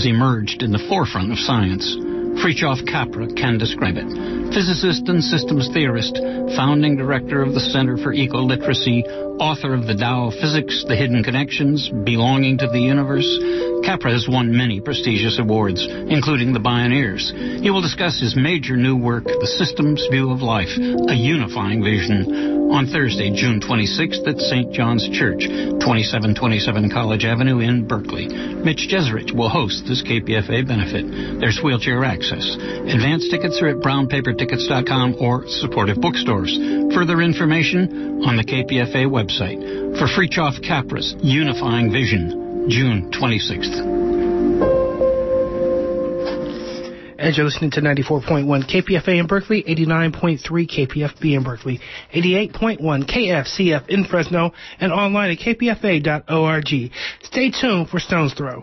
has emerged in the forefront of science. Fritjof Capra can describe it. Physicist and systems theorist, founding director of the Center for Eco-Literacy, author of the Tao of Physics, The Hidden Connections, Belonging to the Universe, Capra has won many prestigious awards, including the Bioneers. He will discuss his major new work, The Systems View of Life, a unifying vision, on Thursday, June 26th at St. John's Church, 2727 College Avenue in Berkeley. Mitch Jeserich will host this KPFA benefit. There's wheelchair access. Advance tickets are at brownpapertickets.com or supportive bookstores. Further information on the KPFA website. For Fritjof Capra's Unifying Vision, June 26th. And you're listening to 94.1 KPFA in Berkeley, 89.3 KPFB in Berkeley, 88.1 KFCF in Fresno, and online at kpfa.org. Stay tuned for Stone's Throw.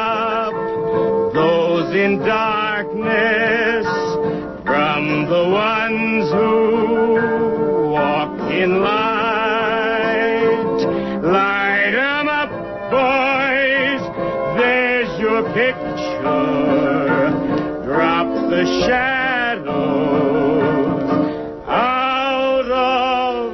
in darkness from the ones who walk in light. Light 'em up, boys. There's your picture. Drop the shadows out of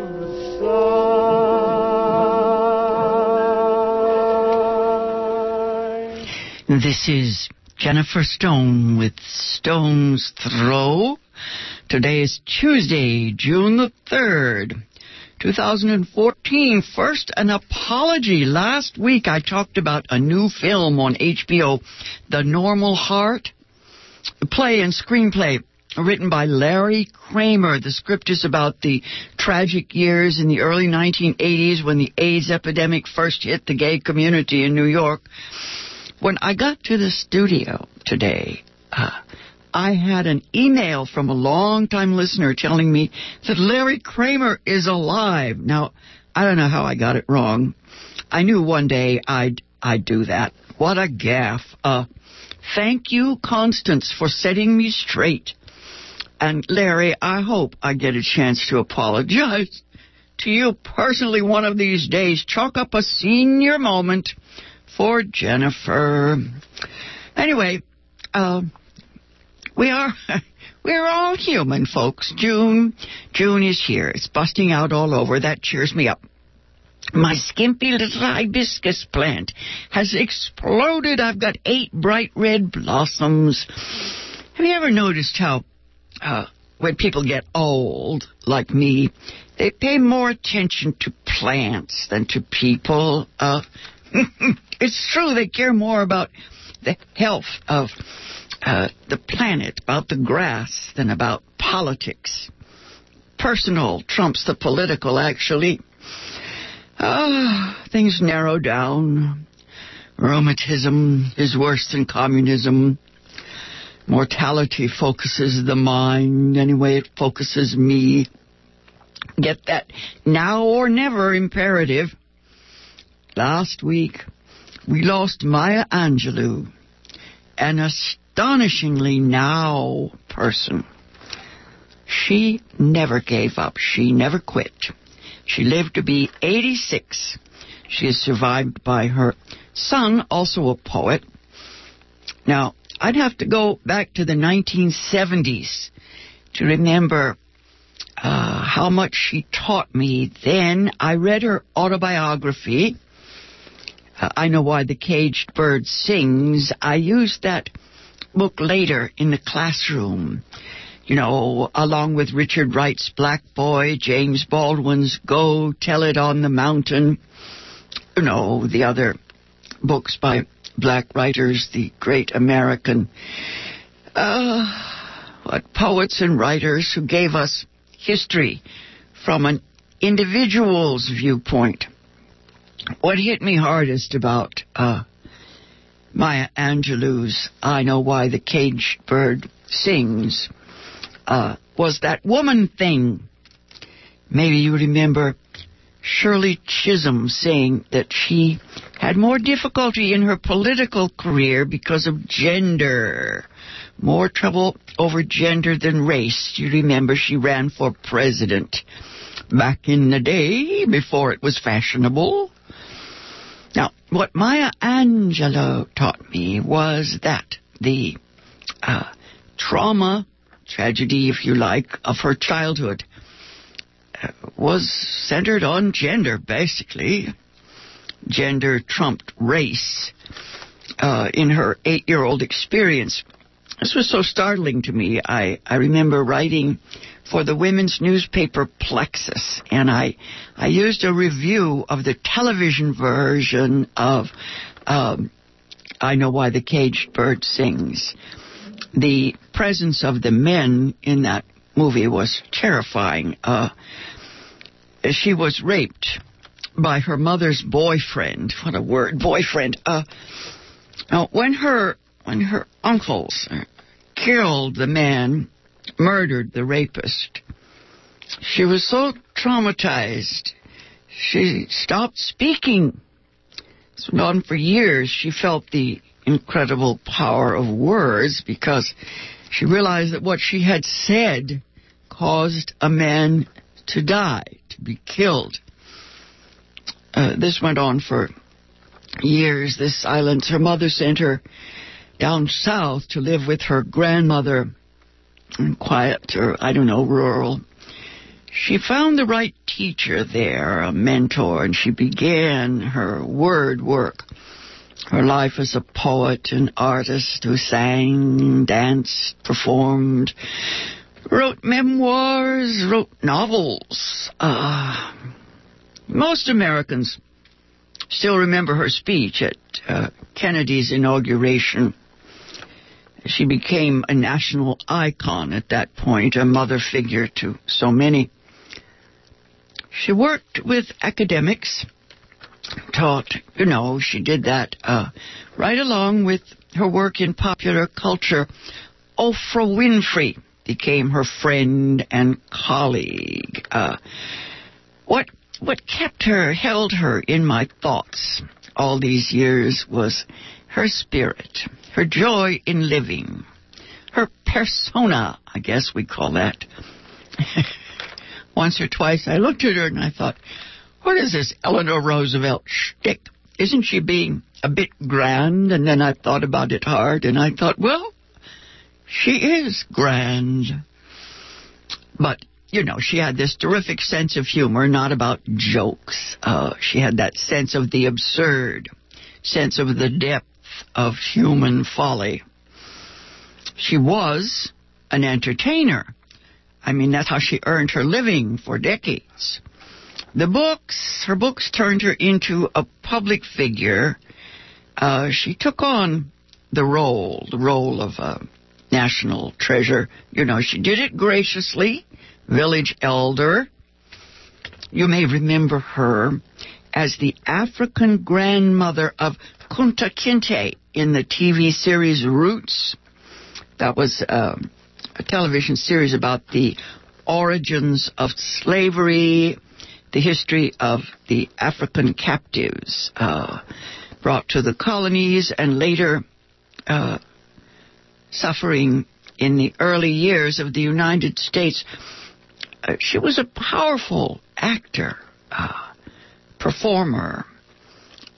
sight. This is Jennifer Stone with Stone's Throw. Today is Tuesday, June the 3rd, 2014. First, an apology. Last week I talked about a new film on HBO, The Normal Heart. A play and screenplay written by Larry Kramer. The script is about the tragic years in the early 1980s when the AIDS epidemic first hit the gay community in New York. When I got to the studio today, uh, I had an email from a longtime listener telling me that Larry Kramer is alive. Now, I don't know how I got it wrong. I knew one day I'd I'd do that. What a gaffe. Uh, thank you, Constance, for setting me straight. And Larry, I hope I get a chance to apologize to you personally one of these days. Chalk up a senior moment for Jennifer. Anyway, uh, we are we're all human, folks. June June is here. It's busting out all over. That cheers me up. My skimpy little hibiscus plant has exploded. I've got eight bright red blossoms. Have you ever noticed how uh, when people get old, like me, they pay more attention to plants than to people? Uh, it's true, they care more about the health of uh, the planet, about the grass, than about politics. Personal trumps the political, actually. Ah, things narrow down. Rheumatism is worse than communism. Mortality focuses the mind. Anyway, it focuses me. Get that now or never imperative. Last week, we lost Maya Angelou, an astonishingly now person. She never gave up. She never quit. She lived to be 86. She is survived by her son, also a poet. Now, I'd have to go back to the 1970s to remember uh, how much she taught me then. I read her autobiography. Uh, I know why the caged bird sings. I used that book later in the classroom. You know, along with Richard Wright's Black Boy, James Baldwin's Go Tell It on the Mountain. You know, the other books by black writers, the great American, uh, what poets and writers who gave us history from an individual's viewpoint. What hit me hardest about uh, Maya Angelou's I Know Why the Caged Bird Sings uh, was that woman thing. Maybe you remember Shirley Chisholm saying that she had more difficulty in her political career because of gender. More trouble over gender than race. You remember she ran for president back in the day before it was fashionable. Now, what Maya Angelou taught me was that the uh, trauma, tragedy, if you like, of her childhood uh, was centered on gender, basically. Gender trumped race uh, in her eight year old experience. This was so startling to me. I, I remember writing for the women's newspaper Plexus, and I I used a review of the television version of um, I Know Why the Caged Bird Sings. The presence of the men in that movie was terrifying. Uh, she was raped by her mother's boyfriend. What a word, boyfriend. Uh, now, when her when her uncles killed the man murdered the rapist. She was so traumatized, she stopped speaking. This went on for years. She felt the incredible power of words because she realized that what she had said caused a man to die, to be killed. Uh, this went on for years, this silence. Her mother sent her down south to live with her grandmother quiet or, I don't know, rural. She found the right teacher there, a mentor, and she began her word work. Her life as a poet and artist who sang, danced, performed, wrote memoirs, wrote novels. Uh, most Americans still remember her speech at uh, Kennedy's inauguration she became a national icon at that point, a mother figure to so many. She worked with academics, taught, you know, she did that uh, right along with her work in popular culture. Oprah Winfrey became her friend and colleague. Uh, what what kept her, held her in my thoughts all these years was her spirit, her joy in living, her persona, I guess we call that. Once or twice I looked at her and I thought, what is this Eleanor Roosevelt shtick? Isn't she being a bit grand? And then I thought about it hard and I thought, well, she is grand. But, you know, she had this terrific sense of humor, not about jokes. Uh, she had that sense of the absurd, sense of the depth of human folly. She was an entertainer. I mean, that's how she earned her living for decades. The books, her books turned her into a public figure. Uh, she took on the role, the role of a national treasure. You know, she did it graciously, village elder. You may remember her as the African grandmother of Kunta Kinte in the TV series Roots. That was uh, a television series about the origins of slavery, the history of the African captives uh, brought to the colonies, and later uh, suffering in the early years of the United States. Uh, she was a powerful actor, uh, performer,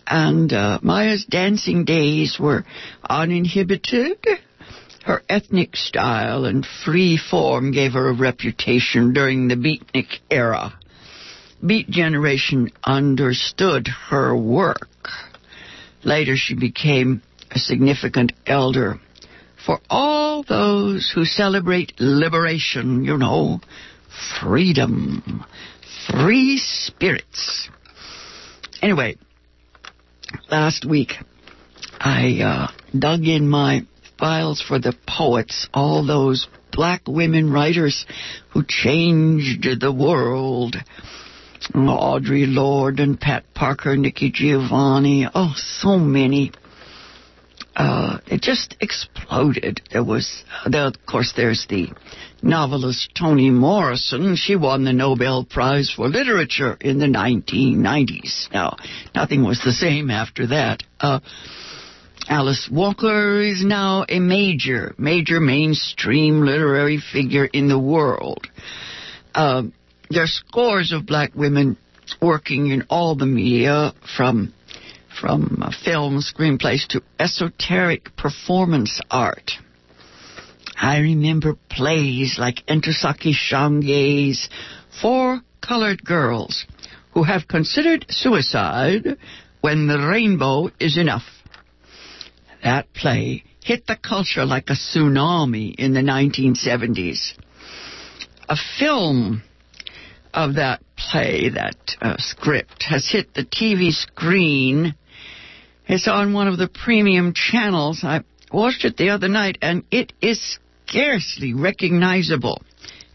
and uh, Maya's dancing days were uninhibited. Her ethnic style and free form gave her a reputation during the beatnik era. Beat generation understood her work. Later she became a significant elder for all those who celebrate liberation, you know, freedom, free spirits. Anyway, last week, I uh, dug in my files for the poets, all those black women writers who changed the world. Audre Lorde and Pat Parker, Nikki Giovanni, oh, so many. Uh, it just exploded. There was, uh, there, of course, there's the novelist Toni Morrison. She won the Nobel Prize for Literature in the 1990s. Now, nothing was the same after that. Uh, Alice Walker is now a major, major mainstream literary figure in the world. Uh, there are scores of black women working in all the media, from from film, screenplays to esoteric performance art. I remember plays like Ntozake Shange's For Colored Girls who have considered suicide when the rainbow is enough. That play hit the culture like a tsunami in the 1970s. A film of that play, that uh, script, has hit the TV screen. It's on one of the premium channels. I watched it the other night, and it is scarcely recognizable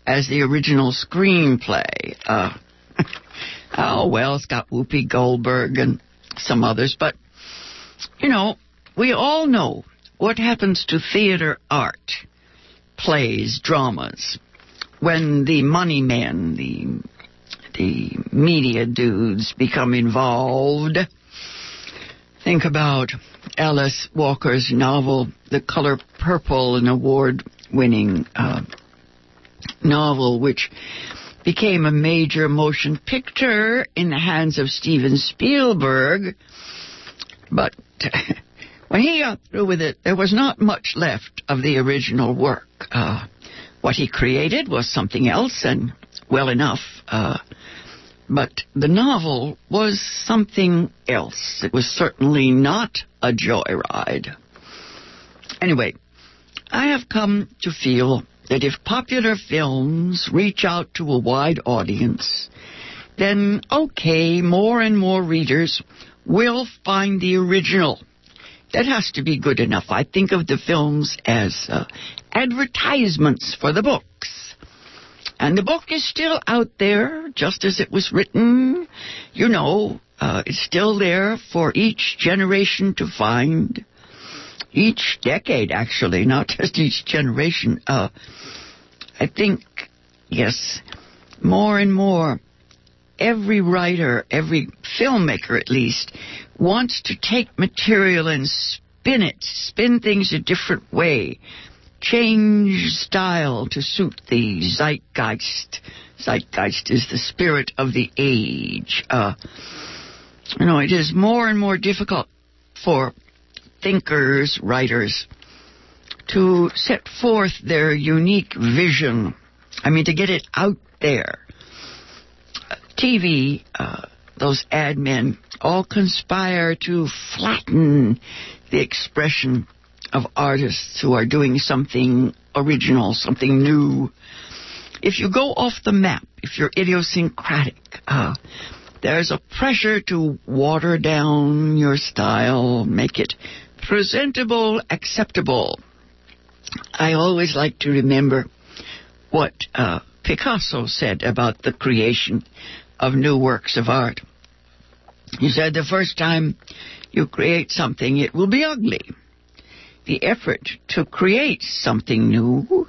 as the original screenplay. Uh, oh, well, it's got Whoopi Goldberg and some others, but, you know, we all know what happens to theater art, plays, dramas, when the money men, the the media dudes become involved. Think about Alice Walker's novel, The Color Purple, an award-winning uh, novel, which became a major motion picture in the hands of Steven Spielberg. But when he got through with it, there was not much left of the original work. Uh, what he created was something else and well enough. Uh, but the novel was something else. It was certainly not a joyride. Anyway, I have come to feel that if popular films reach out to a wide audience, then okay, more and more readers will find the original that has to be good enough. I think of the films as uh, advertisements for the books. And the book is still out there, just as it was written. You know, uh, it's still there for each generation to find. Each decade, actually, not just each generation. Uh, I think, yes, more and more, every writer, every filmmaker at least, wants to take material and spin it, spin things a different way, change style to suit the zeitgeist. Zeitgeist is the spirit of the age. Uh, you know, it is more and more difficult for thinkers, writers, to set forth their unique vision. I mean, to get it out there. TV, uh, those ad men all conspire to flatten the expression of artists who are doing something original, something new. If you go off the map, if you're idiosyncratic, uh, there's a pressure to water down your style, make it presentable, acceptable. I always like to remember what uh, Picasso said about the creation of new works of art. He said the first time you create something, it will be ugly. The effort to create something new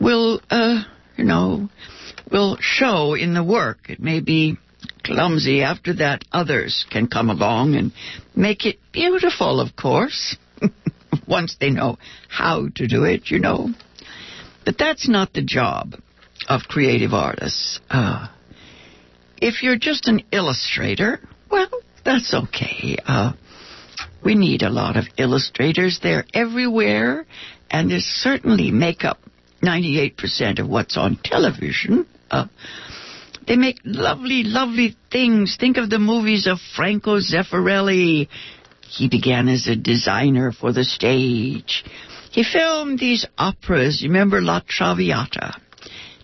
will, uh, you know, will show in the work. It may be clumsy. After that, others can come along and make it beautiful, of course, once they know how to do it, you know. But that's not the job of creative artists. Uh, if you're just an illustrator, well, that's okay. Uh, we need a lot of illustrators. They're everywhere, and they certainly make up 98% of what's on television. Uh, they make lovely, lovely things. Think of the movies of Franco Zeffirelli. He began as a designer for the stage. He filmed these operas. Remember La Traviata?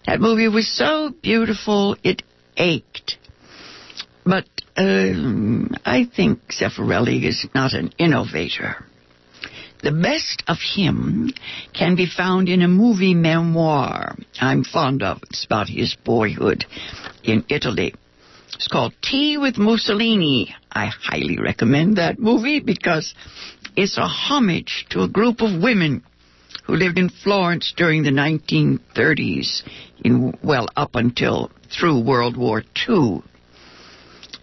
That movie was so beautiful, it ached. But um, I think Zeffirelli is not an innovator. The best of him can be found in a movie memoir I'm fond of. It's about his boyhood in Italy. It's called Tea with Mussolini. I highly recommend that movie because it's a homage to a group of women who lived in Florence during the 1930s, in, well, up until through World War II.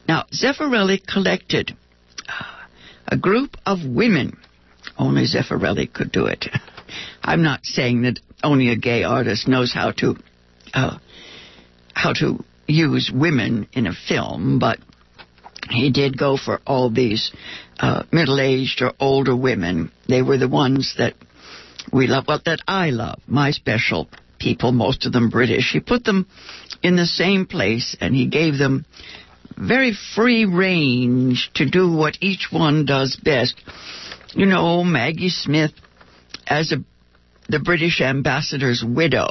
Now, Zeffirelli collected uh, a group of women. Only Zeffirelli could do it. I'm not saying that only a gay artist knows how to uh, how to use women in a film, but he did go for all these uh, middle-aged or older women. They were the ones that we love, well, that I love, my special people, most of them British. He put them in the same place and he gave them very free range to do what each one does best. You know, Maggie Smith as a, the British ambassador's widow.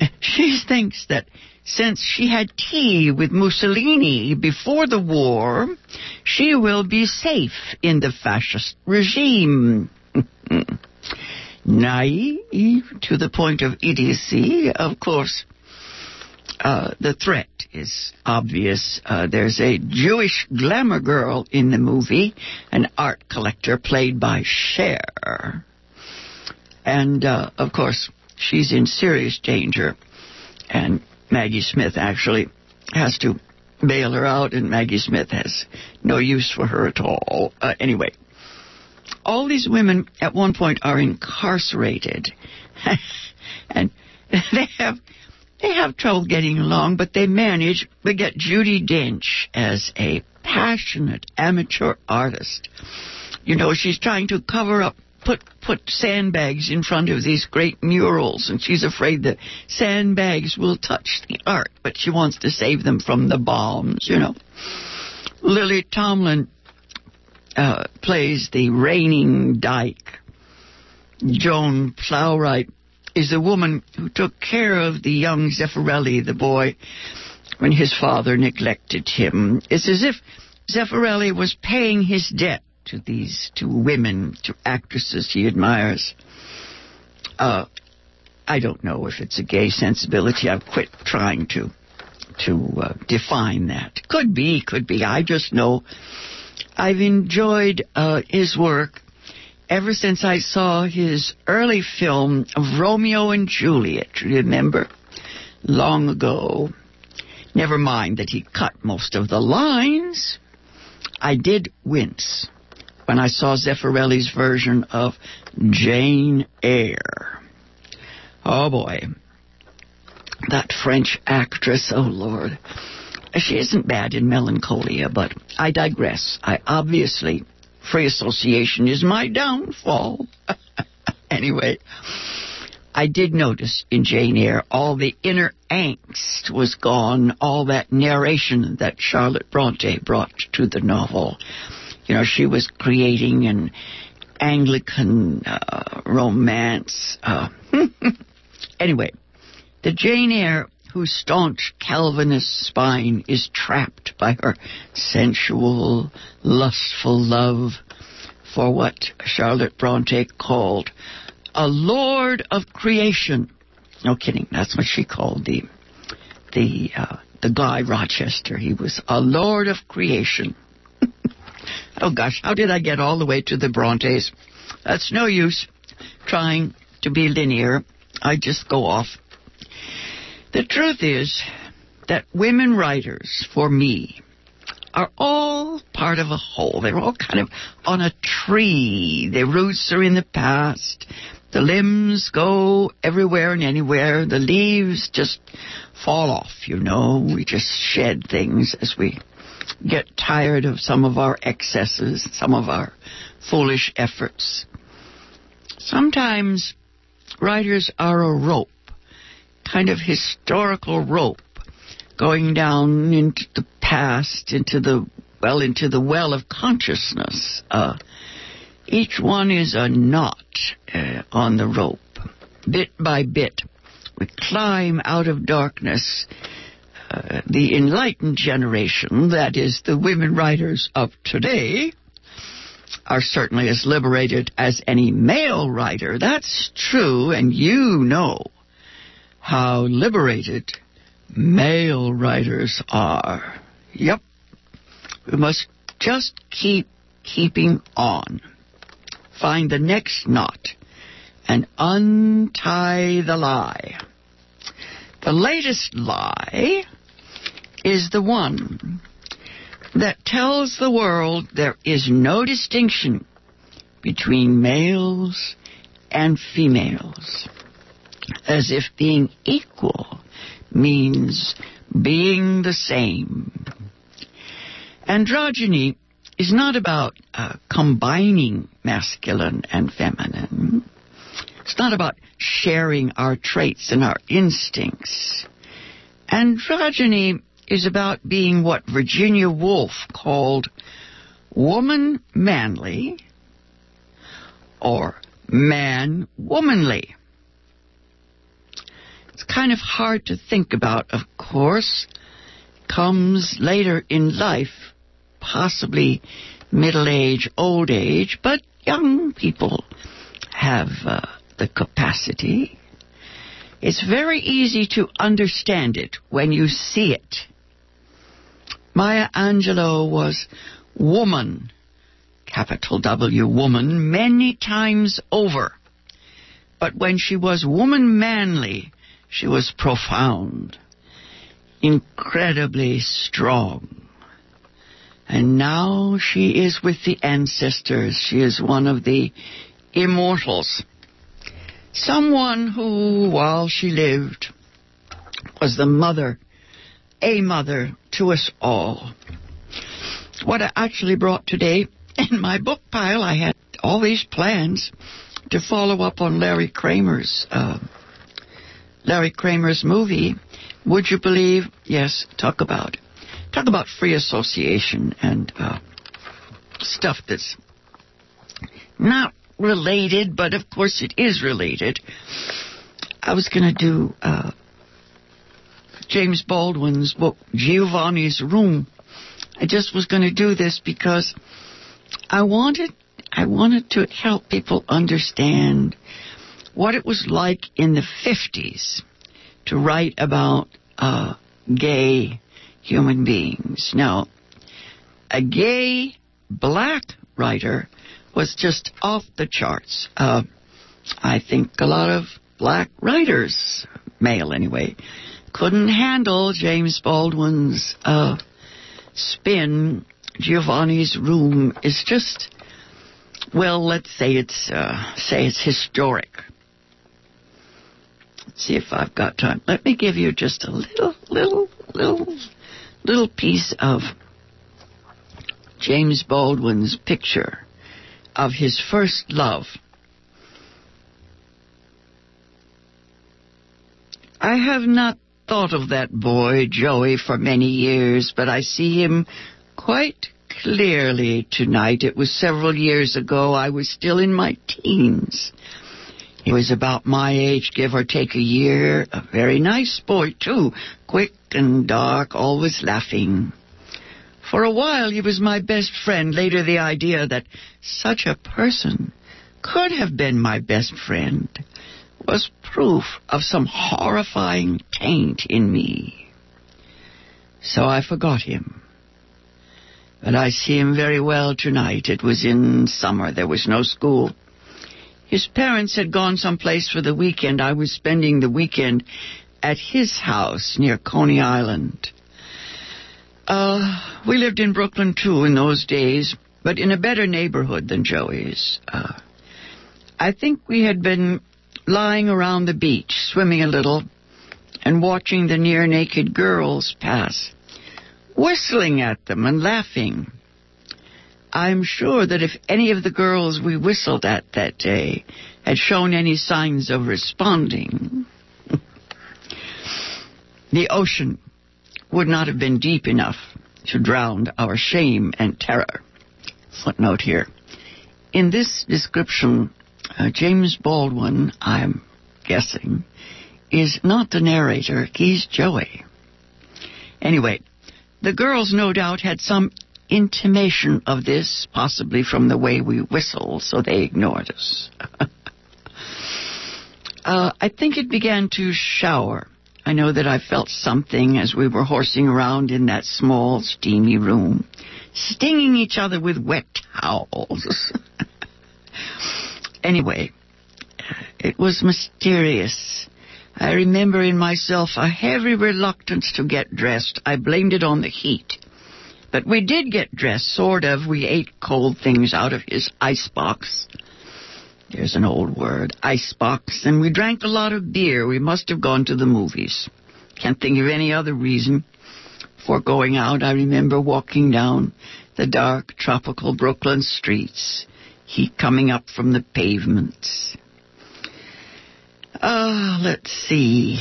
She thinks that since she had tea with Mussolini before the war, she will be safe in the fascist regime. Naive to the point of idiocy, of course. Uh, the threat is obvious. Uh, there's a Jewish glamour girl in the movie, an art collector played by Cher. And, uh, of course, she's in serious danger. And Maggie Smith actually has to bail her out, and Maggie Smith has no use for her at all. Uh, anyway, all these women at one point are incarcerated, and they have they have trouble getting along, but they manage. They get Judi Dench as a passionate amateur artist. You know, she's trying to cover up put put sandbags in front of these great murals, and she's afraid the sandbags will touch the art, but she wants to save them from the bombs. You know, Lily Tomlin uh, plays the reigning dyke. Joan Plowright is the woman who took care of the young Zeffirelli, the boy, when his father neglected him. It's as if Zeffirelli was paying his debt to these two women, to actresses he admires. Uh, I don't know if it's a gay sensibility. I've quit trying to to uh, define that. Could be, could be. I just know I've enjoyed uh, his work ever since I saw his early film of Romeo and Juliet. Remember, long ago. Never mind that he cut most of the lines. I did wince when I saw Zeffirelli's version of Jane Eyre. Oh boy. That French actress, oh Lord. She isn't bad in Melancholia, but I digress. I obviously, free association is my downfall. anyway, I did notice in Jane Eyre all the inner angst was gone, all that narration that Charlotte Bronte brought to the novel you know, she was creating an Anglican uh, romance. Uh, anyway, the Jane Eyre whose staunch Calvinist spine is trapped by her sensual, lustful love for what Charlotte Bronte called a lord of creation. No kidding, that's what she called the the uh, the guy Rochester. He was a lord of creation. Oh gosh, how did I get all the way to the Brontes? That's no use trying to be linear. I just go off. The truth is that women writers, for me, are all part of a whole. They're all kind of on a tree. Their roots are in the past. The limbs go everywhere and anywhere. The leaves just fall off, you know. We just shed things as we get tired of some of our excesses, some of our foolish efforts. Sometimes writers are a rope, kind of historical rope, going down into the past, into the well, into the well of consciousness. Uh, each one is a knot uh, on the rope. Bit by bit, we climb out of darkness uh, the enlightened generation, that is, the women writers of today, are certainly as liberated as any male writer. That's true, and you know how liberated male writers are. Yep. We must just keep keeping on. Find the next knot and untie the lie. The latest lie is the one that tells the world there is no distinction between males and females, as if being equal means being the same. Androgyny is not about uh, combining masculine and feminine. It's not about sharing our traits and our instincts. Androgyny is about being what Virginia Woolf called woman manly or man womanly. It's kind of hard to think about, of course. Comes later in life, possibly middle age, old age, but young people have uh, the capacity. It's very easy to understand it when you see it. Maya Angelou was woman, capital W, woman, many times over. But when she was woman manly, she was profound, incredibly strong. And now she is with the ancestors. She is one of the immortals. Someone who, while she lived, was the mother, a mother to us all. What I actually brought today in my book pile, I had all these plans to follow up on Larry Kramer's uh, Larry Kramer's movie. Would you believe? Yes. Talk about talk about free association and uh, stuff that's not related, but of course it is related. I was going to do uh, James Baldwin's book, Giovanni's Room. I just was going to do this because I wanted I wanted to help people understand what it was like in the 50s to write about uh, gay human beings. Now, a gay black writer was just off the charts. Uh, I think a lot of black writers, male anyway, couldn't handle James Baldwin's uh, spin. Giovanni's room is just, well, let's say it's uh, say it's historic. See if I've got time. Let me give you just a little, little, little, little piece of James Baldwin's picture of his first love. I have not thought of that boy, Joey, for many years, but I see him quite clearly tonight. It was several years ago. I was still in my teens. He was about my age, give or take a year. A very nice boy, too. Quick and dark, always laughing. For a while, he was my best friend. Later, the idea that such a person could have been my best friend was proof of some horrifying taint in me. So I forgot him. But I see him very well tonight. It was in summer. There was no school. His parents had gone someplace for the weekend. I was spending the weekend at his house near Coney Island. Uh, we lived in Brooklyn too in those days, but in a better neighborhood than Joey's. Uh, I think we had been lying around the beach, swimming a little, and watching the near naked girls pass, whistling at them and laughing. I'm sure that if any of the girls we whistled at that day had shown any signs of responding, the ocean would not have been deep enough to drown our shame and terror. Footnote here. In this description, uh, James Baldwin, I'm guessing, is not the narrator, he's Joey. Anyway, the girls no doubt had some intimation of this, possibly from the way we whistle, so they ignored us. uh, I think it began to shower I know that I felt something as we were horsing around in that small, steamy room, stinging each other with wet towels. anyway, it was mysterious. I remember in myself a heavy reluctance to get dressed. I blamed it on the heat. But we did get dressed, sort of. We ate cold things out of his icebox. There's an old word, icebox, and we drank a lot of beer. We must have gone to the movies. Can't think of any other reason. for going out, I remember walking down the dark, tropical Brooklyn streets, heat coming up from the pavements. Ah, uh, let's see.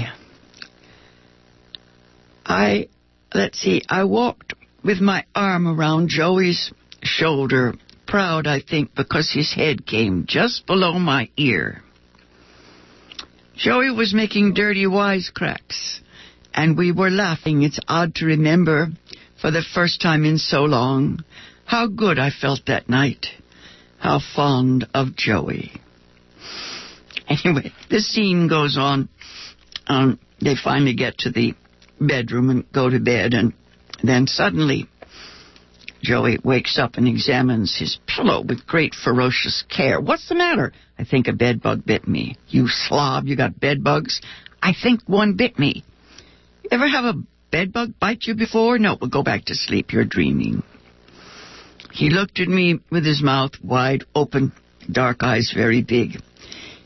I, let's see, I walked with my arm around Joey's shoulder proud, I think, because his head came just below my ear. Joey was making dirty wisecracks, and we were laughing. It's odd to remember, for the first time in so long, how good I felt that night. How fond of Joey. Anyway, the scene goes on. Um, they finally get to the bedroom and go to bed, and then suddenly Joey wakes up and examines his pillow with great ferocious care. What's the matter? I think a bed bug bit me. You slob, you got bed bugs? I think one bit me. Ever have a bed bug bite you before? No, we'll go back to sleep. You're dreaming. He looked at me with his mouth wide open, dark eyes very big.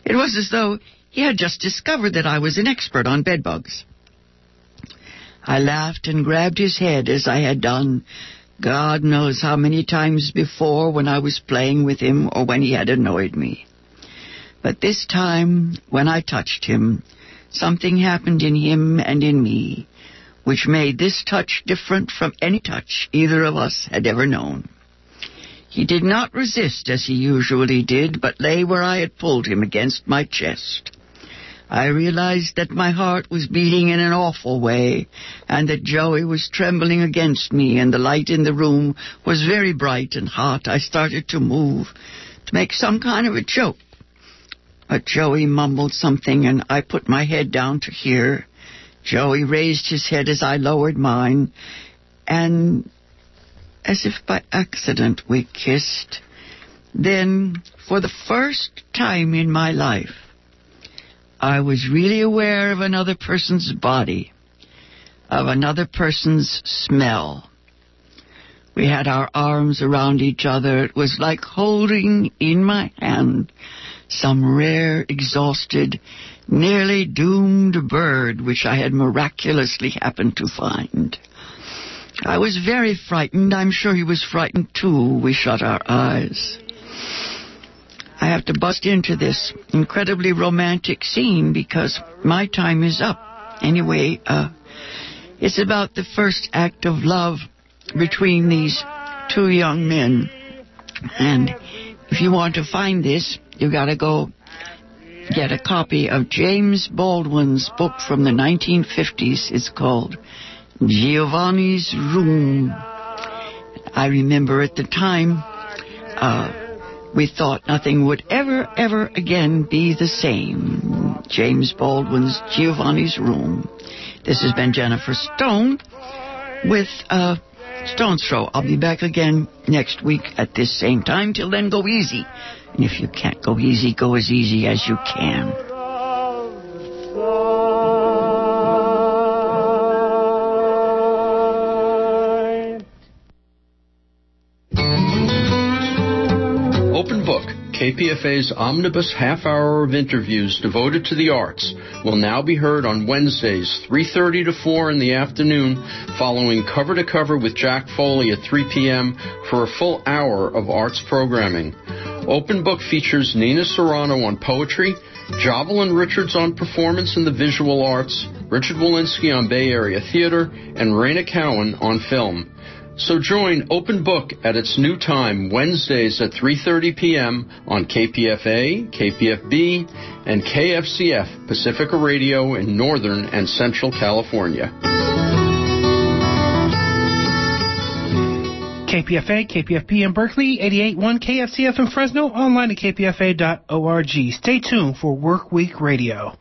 It was as though he had just discovered that I was an expert on bedbugs. I laughed and grabbed his head as I had done God knows how many times before when I was playing with him or when he had annoyed me. But this time, when I touched him, something happened in him and in me which made this touch different from any touch either of us had ever known. He did not resist as he usually did, but lay where I had pulled him against my chest. I realized that my heart was beating in an awful way, and that Joey was trembling against me, and the light in the room was very bright and hot. I started to move, to make some kind of a joke. But Joey mumbled something, and I put my head down to hear. Joey raised his head as I lowered mine, and as if by accident we kissed. Then, for the first time in my life, I was really aware of another person's body, of another person's smell. We had our arms around each other. It was like holding in my hand some rare, exhausted, nearly doomed bird which I had miraculously happened to find. I was very frightened. I'm sure he was frightened too. We shut our eyes. I have to bust into this incredibly romantic scene because my time is up. Anyway, uh, it's about the first act of love between these two young men. And if you want to find this, you've gotta go get a copy of James Baldwin's book from the 1950s. It's called Giovanni's Room. I remember at the time, uh, we thought nothing would ever, ever again be the same. James Baldwin's Giovanni's Room. This has been Jennifer Stone with uh, Stone's Throw. I'll be back again next week at this same time. Till then, go easy. And if you can't go easy, go as easy as you can. KPFA's omnibus half hour of interviews devoted to the arts will now be heard on Wednesdays, 3.30 to 4 in the afternoon, following Cover to Cover with Jack Foley at 3 p.m. for a full hour of arts programming. Open Book features Nina Serrano on poetry, Jovelyn Richards on performance in the visual arts, Richard Wolinsky on Bay Area theater, and Raina Cowan on film. So join Open Book at its new time Wednesdays at 3:30 p.m. on KPFA, KPFB, and KFCF Pacifica Radio in Northern and Central California. KPFA, KPFB in Berkeley, 88.1 KFCF in Fresno, online at kpfa.org. Stay tuned for Work Week Radio.